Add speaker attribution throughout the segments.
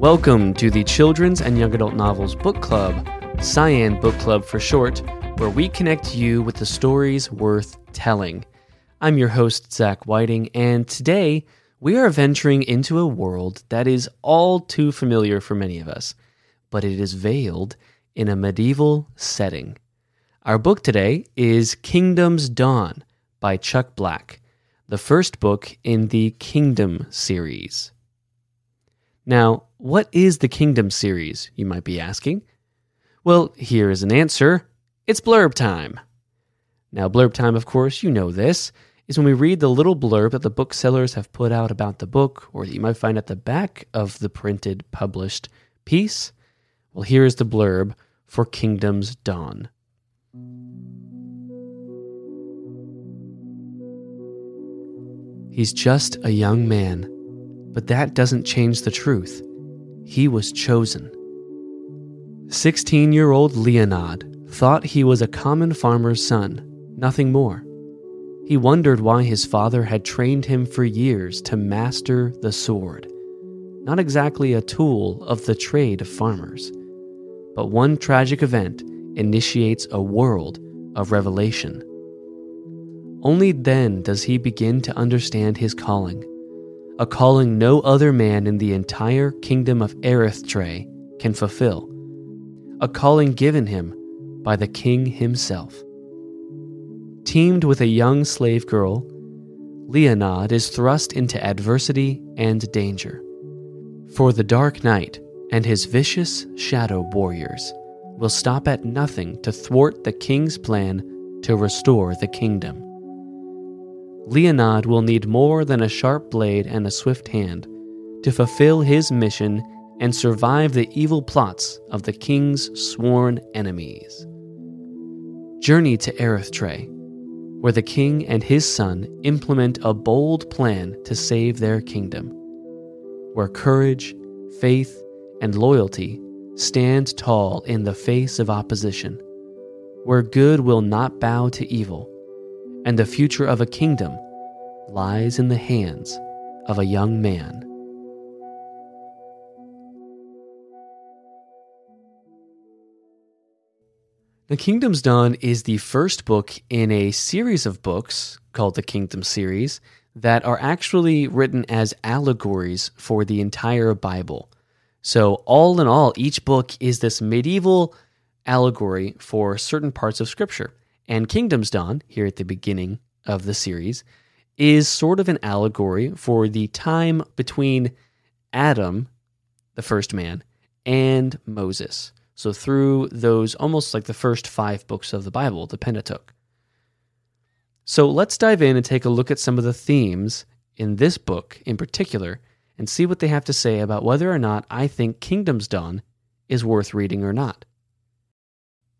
Speaker 1: Welcome to the Children's and Young Adult Novels Book Club, Cyan Book Club for short, where we connect you with the stories worth telling. I'm your host, Zac Whiting, and today we are venturing into a world that is all too familiar for many of us, but it is veiled in a medieval setting. Our book today is Kingdom's Dawn by Chuck Black, the first book in the Kingdom series. Now, what is the Kingdom series, you might be asking? Well, here is an answer it's blurb time. Now, blurb time, of course, you know this, is when we read the little blurb that the booksellers have put out about the book or that you might find at the back of the printed, published piece. Well, here is the blurb for Kingdom's Dawn. He's just a young man, but that doesn't change the truth. He was chosen. 16 year old Leinad thought he was a common farmer's son, nothing more. He wondered why his father had trained him for years to master the sword. Not exactly a tool of the trade of farmers. But one tragic event initiates a world of revelation. Only then does he begin to understand his calling, a calling no other man in the entire kingdom of Arrethtrae can fulfill, a calling given him by the king himself. Teamed with a young slave girl, Leinad is thrust into adversity and danger. For the Dark Knight and his vicious shadow warriors will stop at nothing to thwart the king's plan to restore the kingdom. Leinad will need more than a sharp blade and a swift hand to fulfill his mission and survive the evil plots of the king's sworn enemies. Journey to Arrethtrae, where the king and his son implement a bold plan to save their kingdom, where courage, faith, and loyalty stand tall in the face of opposition, where good will not bow to evil and the future of a kingdom lies in the hands of a young man. The Kingdom's Dawn is the first book in a series of books called the Kingdom series that are actually written as allegories for the entire Bible. So, all in all, each book is this medieval allegory for certain parts of Scripture. And Kingdom's Dawn, here at the beginning of the series, is sort of an allegory for the time between Adam, the first man, and Moses. So, through those almost like the first five books of the Bible, the Pentateuch. So, let's dive in and take a look at some of the themes in this book in particular and see what they have to say about whether or not I think Kingdom's Dawn is worth reading or not.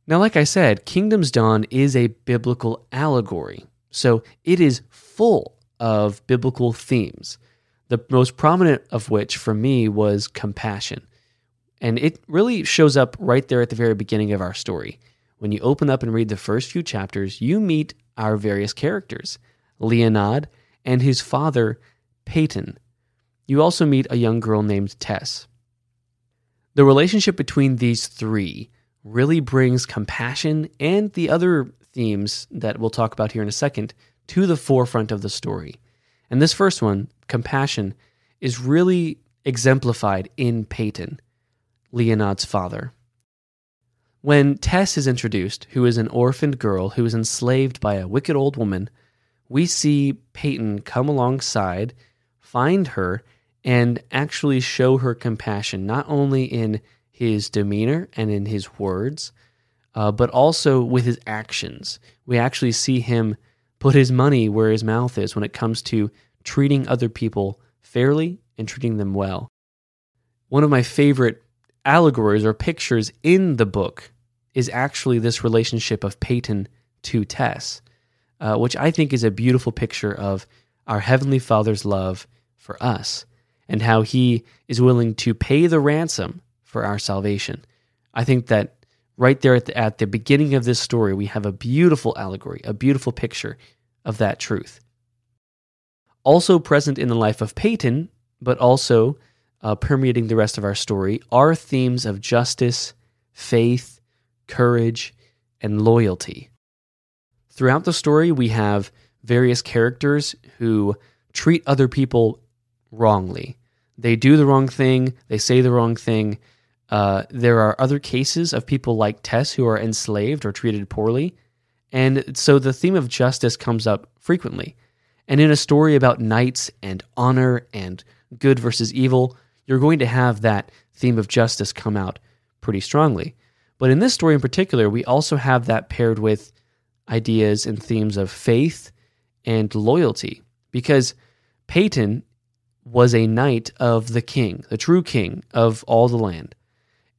Speaker 1: Now, like I said, Kingdom's Dawn is a biblical allegory, so it is full of biblical themes. The most prominent of which for me was compassion. And it really shows up right there at the very beginning of our story. When you open up and read the first few chapters, you meet our various characters Leinad and his father, Peyton. You also meet a young girl named Tess. The relationship between these three really brings compassion and the other themes that we'll talk about here in a second to the forefront of the story. And this first one, compassion, is really exemplified in Peyton, Leinad's father. When Tess is introduced, who is an orphaned girl who is enslaved by a wicked old woman, we see Peyton come alongside, find her, and actually show her compassion, not only in his demeanor and in his words, uh, but also with his actions. We actually see him put his money where his mouth is when it comes to treating other people fairly and treating them well. One of my favorite allegories or pictures in the book is actually this relationship of Peyton to Tess, uh, which I think is a beautiful picture of our Heavenly Father's love for us and how He is willing to pay the ransom for our salvation. I think that right there at the, at the beginning of this story, we have a beautiful allegory, a beautiful picture of that truth. Also present in the life of Peyton, but also uh, permeating the rest of our story are themes of justice, faith, courage, and loyalty. Throughout the story, we have various characters who treat other people wrongly. They do the wrong thing, they say the wrong thing. Uh, there are other cases of people like Tess who are enslaved or treated poorly. And so the theme of justice comes up frequently. And in a story about knights and honor and good versus evil, you're going to have that theme of justice come out pretty strongly. But in this story in particular, we also have that paired with ideas and themes of faith and loyalty. Because Peyton was a knight of the king, the true king of all the land.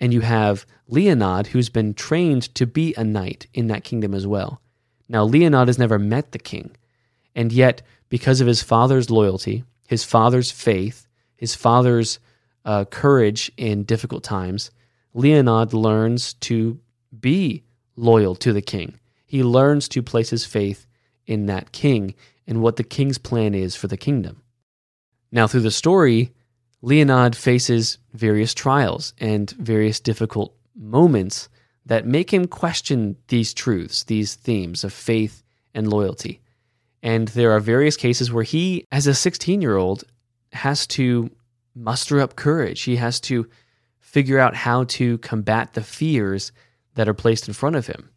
Speaker 1: And you have Leinad, who's been trained to be a knight in that kingdom as well. Now, Leinad has never met the king, and yet, because of his father's loyalty, his father's faith, his father's uh, courage in difficult times, Leinad learns to be loyal to the king. He learns to place his faith in that king and what the king's plan is for the kingdom. Now, through the story, Leinad faces various trials and various difficult moments that make him question these truths, these themes of faith and loyalty. And there are various cases where he, as a 16 year old, has to muster up courage. He has to figure out how to combat the fears that are placed in front of him.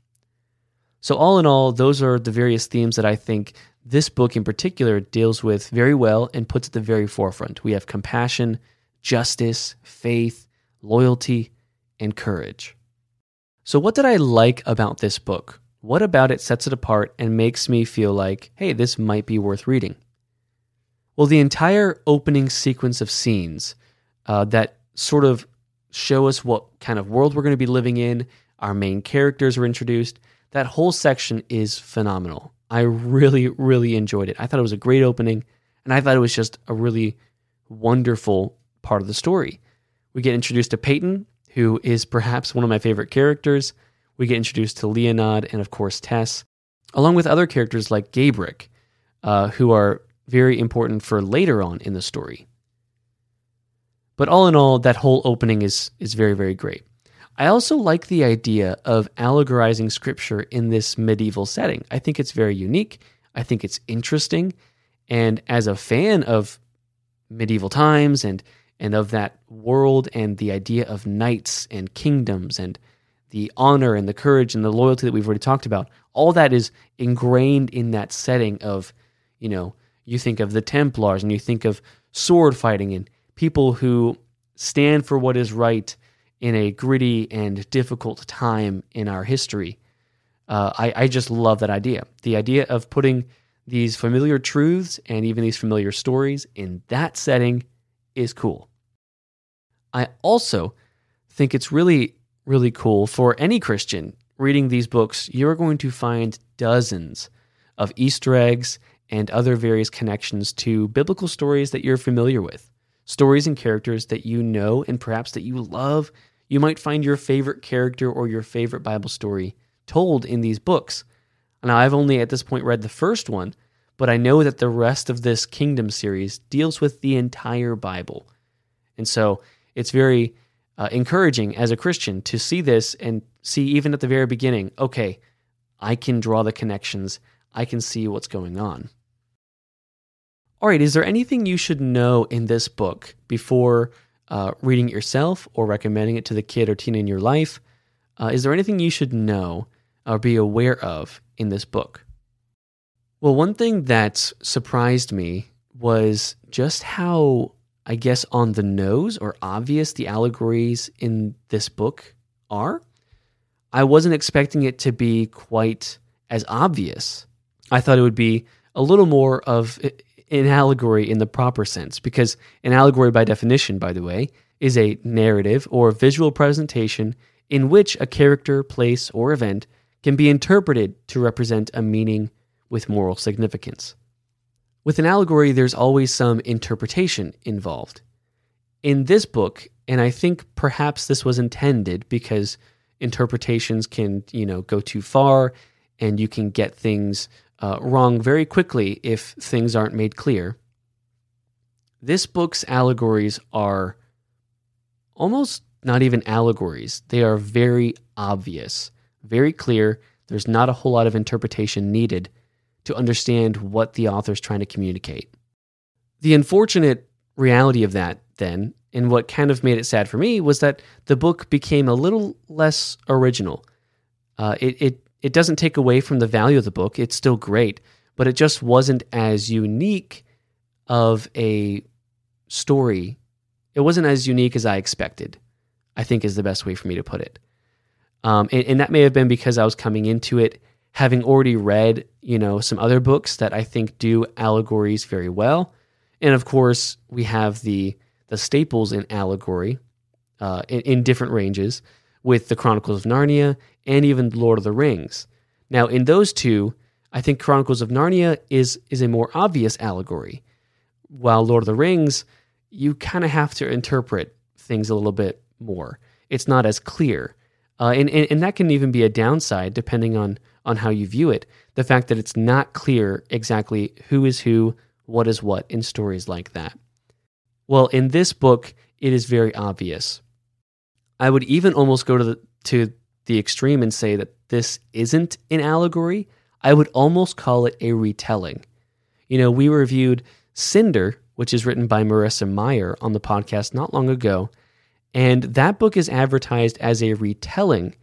Speaker 1: So, all in all, those are the various themes that I think this book in particular deals with very well and puts at the very forefront. We have compassion, justice, faith, loyalty, and courage. So, what did I like about this book? What about it sets it apart and makes me feel like, hey, this might be worth reading? Well, the entire opening sequence of scenes uh, that sort of show us what kind of world we're going to be living in, our main characters are introduced. That whole section is phenomenal. I really, really enjoyed it. I thought it was a great opening, and I thought it was just a really wonderful part of the story. We get introduced to Peyton, who is perhaps one of my favorite characters. We get introduced to Leinad and, of course, Tess, along with other characters like Gabrick, uh, who are very important for later on in the story. But all in all, that whole opening is is very very great. I also like the idea of allegorizing scripture in this medieval setting. I think it's very unique. I think it's interesting. And as a fan of medieval times and and of that world and the idea of knights and kingdoms and the honor and the courage and the loyalty that we've already talked about, all that is ingrained in that setting of, you know, you think of the Templars and you think of sword fighting and people who stand for what is right in a gritty and difficult time in our history. Uh, I, I just love that idea. The idea of putting these familiar truths and even these familiar stories in that setting is cool. I also think it's really, really cool for any Christian reading these books. You're going to find dozens of Easter eggs and other various connections to biblical stories that you're familiar with, stories and characters that you know and perhaps that you love. You might find your favorite character or your favorite Bible story told in these books. Now, I've only at this point read the first one, but I know that the rest of this Kingdom series deals with the entire Bible. And so it's very uh, encouraging as a Christian to see this and see, even at the very beginning, okay, I can draw the connections, I can see what's going on. All right, is there anything you should know in this book before uh, reading it yourself or recommending it to the kid or teen in your life? Uh, is there anything you should know or be aware of in this book? Well, one thing that surprised me was just how, I guess, on the nose or obvious the allegories in this book are. I wasn't expecting it to be quite as obvious. I thought it would be a little more of an allegory in the proper sense, because an allegory, by definition, by the way, is a narrative or visual presentation in which a character, place, or event can be interpreted to represent a meaning with moral significance. With an allegory, there's always some interpretation involved. In this book, and I think perhaps this was intended because interpretations can, you know, go too far and you can get things uh, wrong very quickly if things aren't made clear. This book's allegories are almost not even allegories. They are very obvious, very clear. There's not a whole lot of interpretation needed to understand what the author's trying to communicate. The unfortunate reality of that, then, and what kind of made it sad for me, was that the book became a little less original. Uh, it, it, it doesn't take away from the value of the book, it's still great, but it just wasn't as unique of a story. It wasn't as unique as I expected, I think is the best way for me to put it. Um, and, and that may have been because I was coming into it having already read, you know, some other books that I think do allegories very well. And of course, we have the the staples in allegory uh, in, in different ranges with the Chronicles of Narnia and even Lord of the Rings. Now, in those two, I think Chronicles of Narnia is is a more obvious allegory, while Lord of the Rings, you kind of have to interpret things a little bit more. It's not as clear, uh, and, and and that can even be a downside depending on on how you view it. The fact that it's not clear exactly who is who, what is what in stories like that. Well, in this book, it is very obvious. I would even almost go to the to the extreme and say that this isn't an allegory. I would almost call it a retelling. You know, we reviewed Cinder, which is written by Marissa Meyer on the podcast not long ago, and that book is advertised as a retelling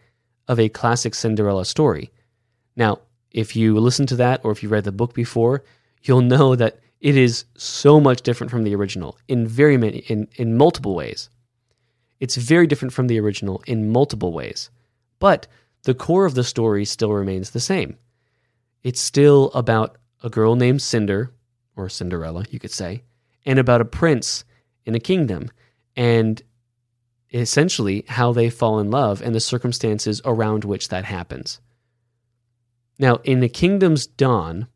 Speaker 1: of a classic Cinderella story. Now, if you listen to that or if you read the book before, you'll know that it is so much different from the original in very many in, in multiple ways. It's very different from the original in multiple ways. But the core of the story still remains the same. It's still about a girl named Cinder, or Cinderella, you could say, and about a prince in a kingdom, and essentially how they fall in love and the circumstances around which that happens. Now, in The Kingdom's Dawn,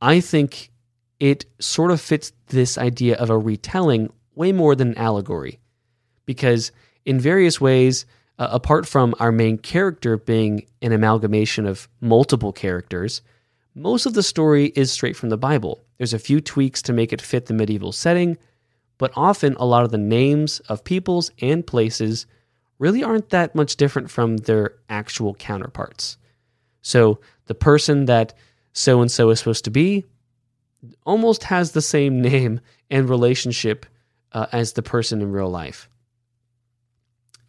Speaker 1: I think it sort of fits this idea of a retelling way more than an allegory. Because in various ways, uh, apart from our main character being an amalgamation of multiple characters, most of the story is straight from the Bible. There's a few tweaks to make it fit the medieval setting, but often a lot of the names of peoples and places really aren't that much different from their actual counterparts. So the person that so and so is supposed to be almost has the same name and relationship uh, as the person in real life.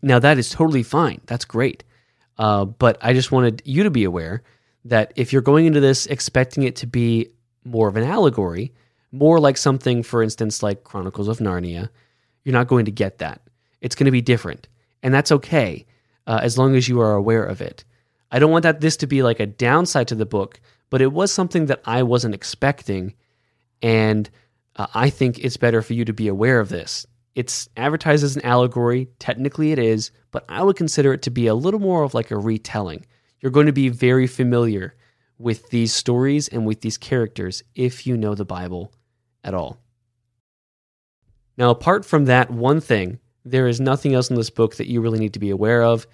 Speaker 1: Now, that is totally fine. That's great. Uh, but I just wanted you to be aware that if you're going into this expecting it to be more of an allegory, more like something, for instance, like Chronicles of Narnia, you're not going to get that. It's going to be different. And that's okay uh, as long as you are aware of it. I don't want that this to be like a downside to the book, but it was something that I wasn't expecting. And uh, I think it's better for you to be aware of this. It's advertised as an allegory. Technically, it is, but I would consider it to be a little more of like a retelling. You're going to be very familiar with these stories and with these characters if you know the Bible at all. Now, apart from that one thing, there is nothing else in this book that you really need to be aware of.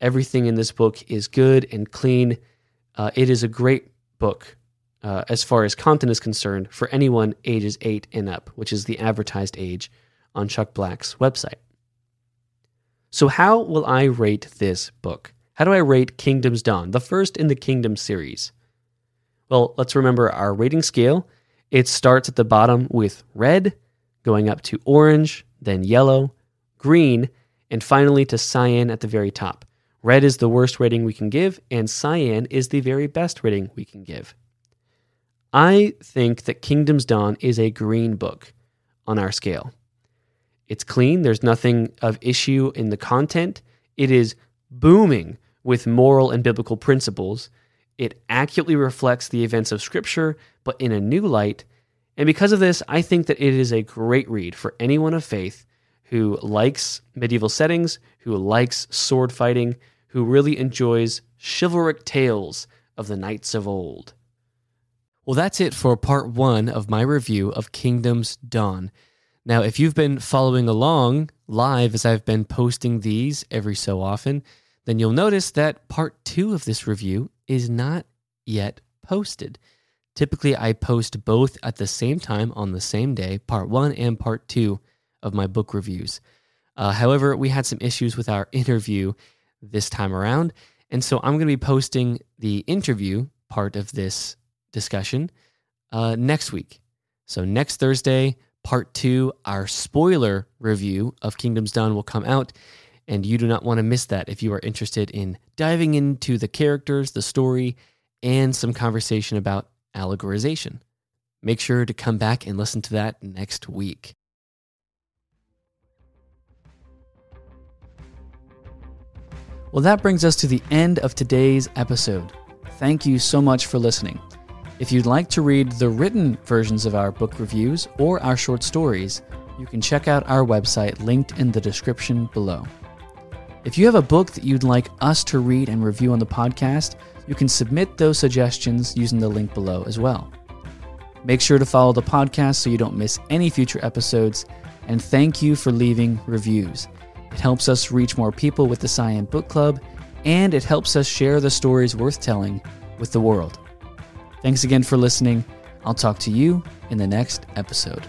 Speaker 1: Everything in this book is good and clean. Uh, it is a great book uh, as far as content is concerned for anyone ages 8 and up, which is the advertised age on Chuck Black's website. So, how will I rate this book? How do I rate Kingdom's Dawn, the first in the Kingdom series? Well, let's remember our rating scale. It starts at the bottom with red, going up to orange, then yellow, green, and finally to cyan at the very top. Red is the worst rating we can give, and cyan is the very best rating we can give. I think that Kingdom's Dawn is a green book on our scale. It's clean, there's nothing of issue in the content. It is booming with moral and biblical principles. It accurately reflects the events of Scripture, but in a new light. And because of this, I think that it is a great read for anyone of faith who likes medieval settings, who likes sword fighting, who really enjoys chivalric tales of the knights of old. Well, that's it for part one of my review of Kingdom's Dawn. Now, if you've been following along live as I've been posting these every so often, then you'll notice that part two of this review is not yet posted. Typically, I post both at the same time on the same day, part one and part two of my book reviews. Uh, however, we had some issues with our interview this time around. And so I'm going to be posting the interview part of this discussion uh, next week. So next Thursday, part two, our spoiler review of Kingdom's Dawn will come out. And you do not want to miss that if you are interested in diving into the characters, the story, and some conversation about allegorization. Make sure to come back and listen to that next week. Well, that brings us to the end of today's episode. Thank you so much for listening. If you'd like to read the written versions of our book reviews or our short stories, you can check out our website linked in the description below. If you have a book that you'd like us to read and review on the podcast, you can submit those suggestions using the link below as well. Make sure to follow the podcast so you don't miss any future episodes, and thank you for leaving reviews. It helps us reach more people with the Cyan Book Club, and it helps us share the stories worth telling with the world. Thanks again for listening. I'll talk to you in the next episode.